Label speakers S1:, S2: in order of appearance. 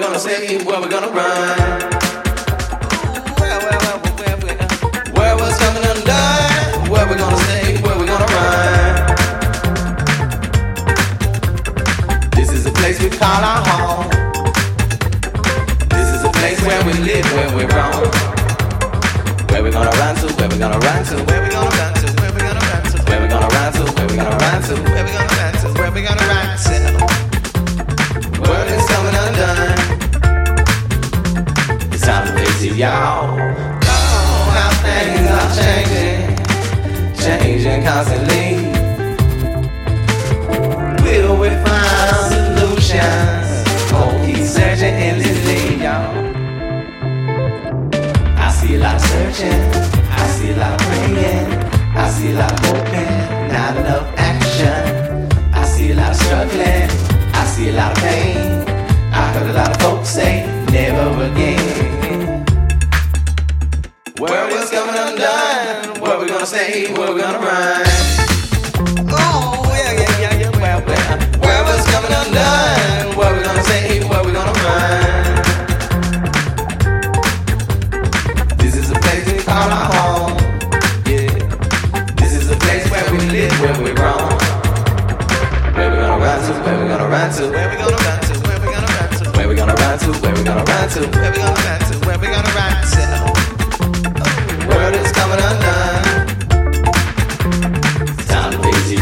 S1: we gonna stay, where we gonna run. Where, where, where, where, where, where was coming undone? Where we gonna stay, where we gonna run. This is a place we call our home. This is a place where we live, where we roam. Where we gonna run to, where we gonna run to, where we gonna run to, where we gonna run to, where we gonna run to, where we gonna run to, where we gonna run to, where we gonna run to. Y'all. Oh, how things are changing, changing constantly. Will we find solutions? Oh, keep searching endlessly, y'all. I see a lot searching, I see a lot praying, I see a lot hoping, not enough Is coming undone. Where we gonna stay? Where we gonna run? Oh, yeah, yeah, yeah, yeah. Where coming undone? We gonna? Where we gonna run? This is place we call our home. Yeah. This is place where we live, where we roam. Gonna run to? Where we gonna to? Where we gonna run to? Where we gonna run to? Where we gonna run to? Where we gonna run to? Where we gonna run to?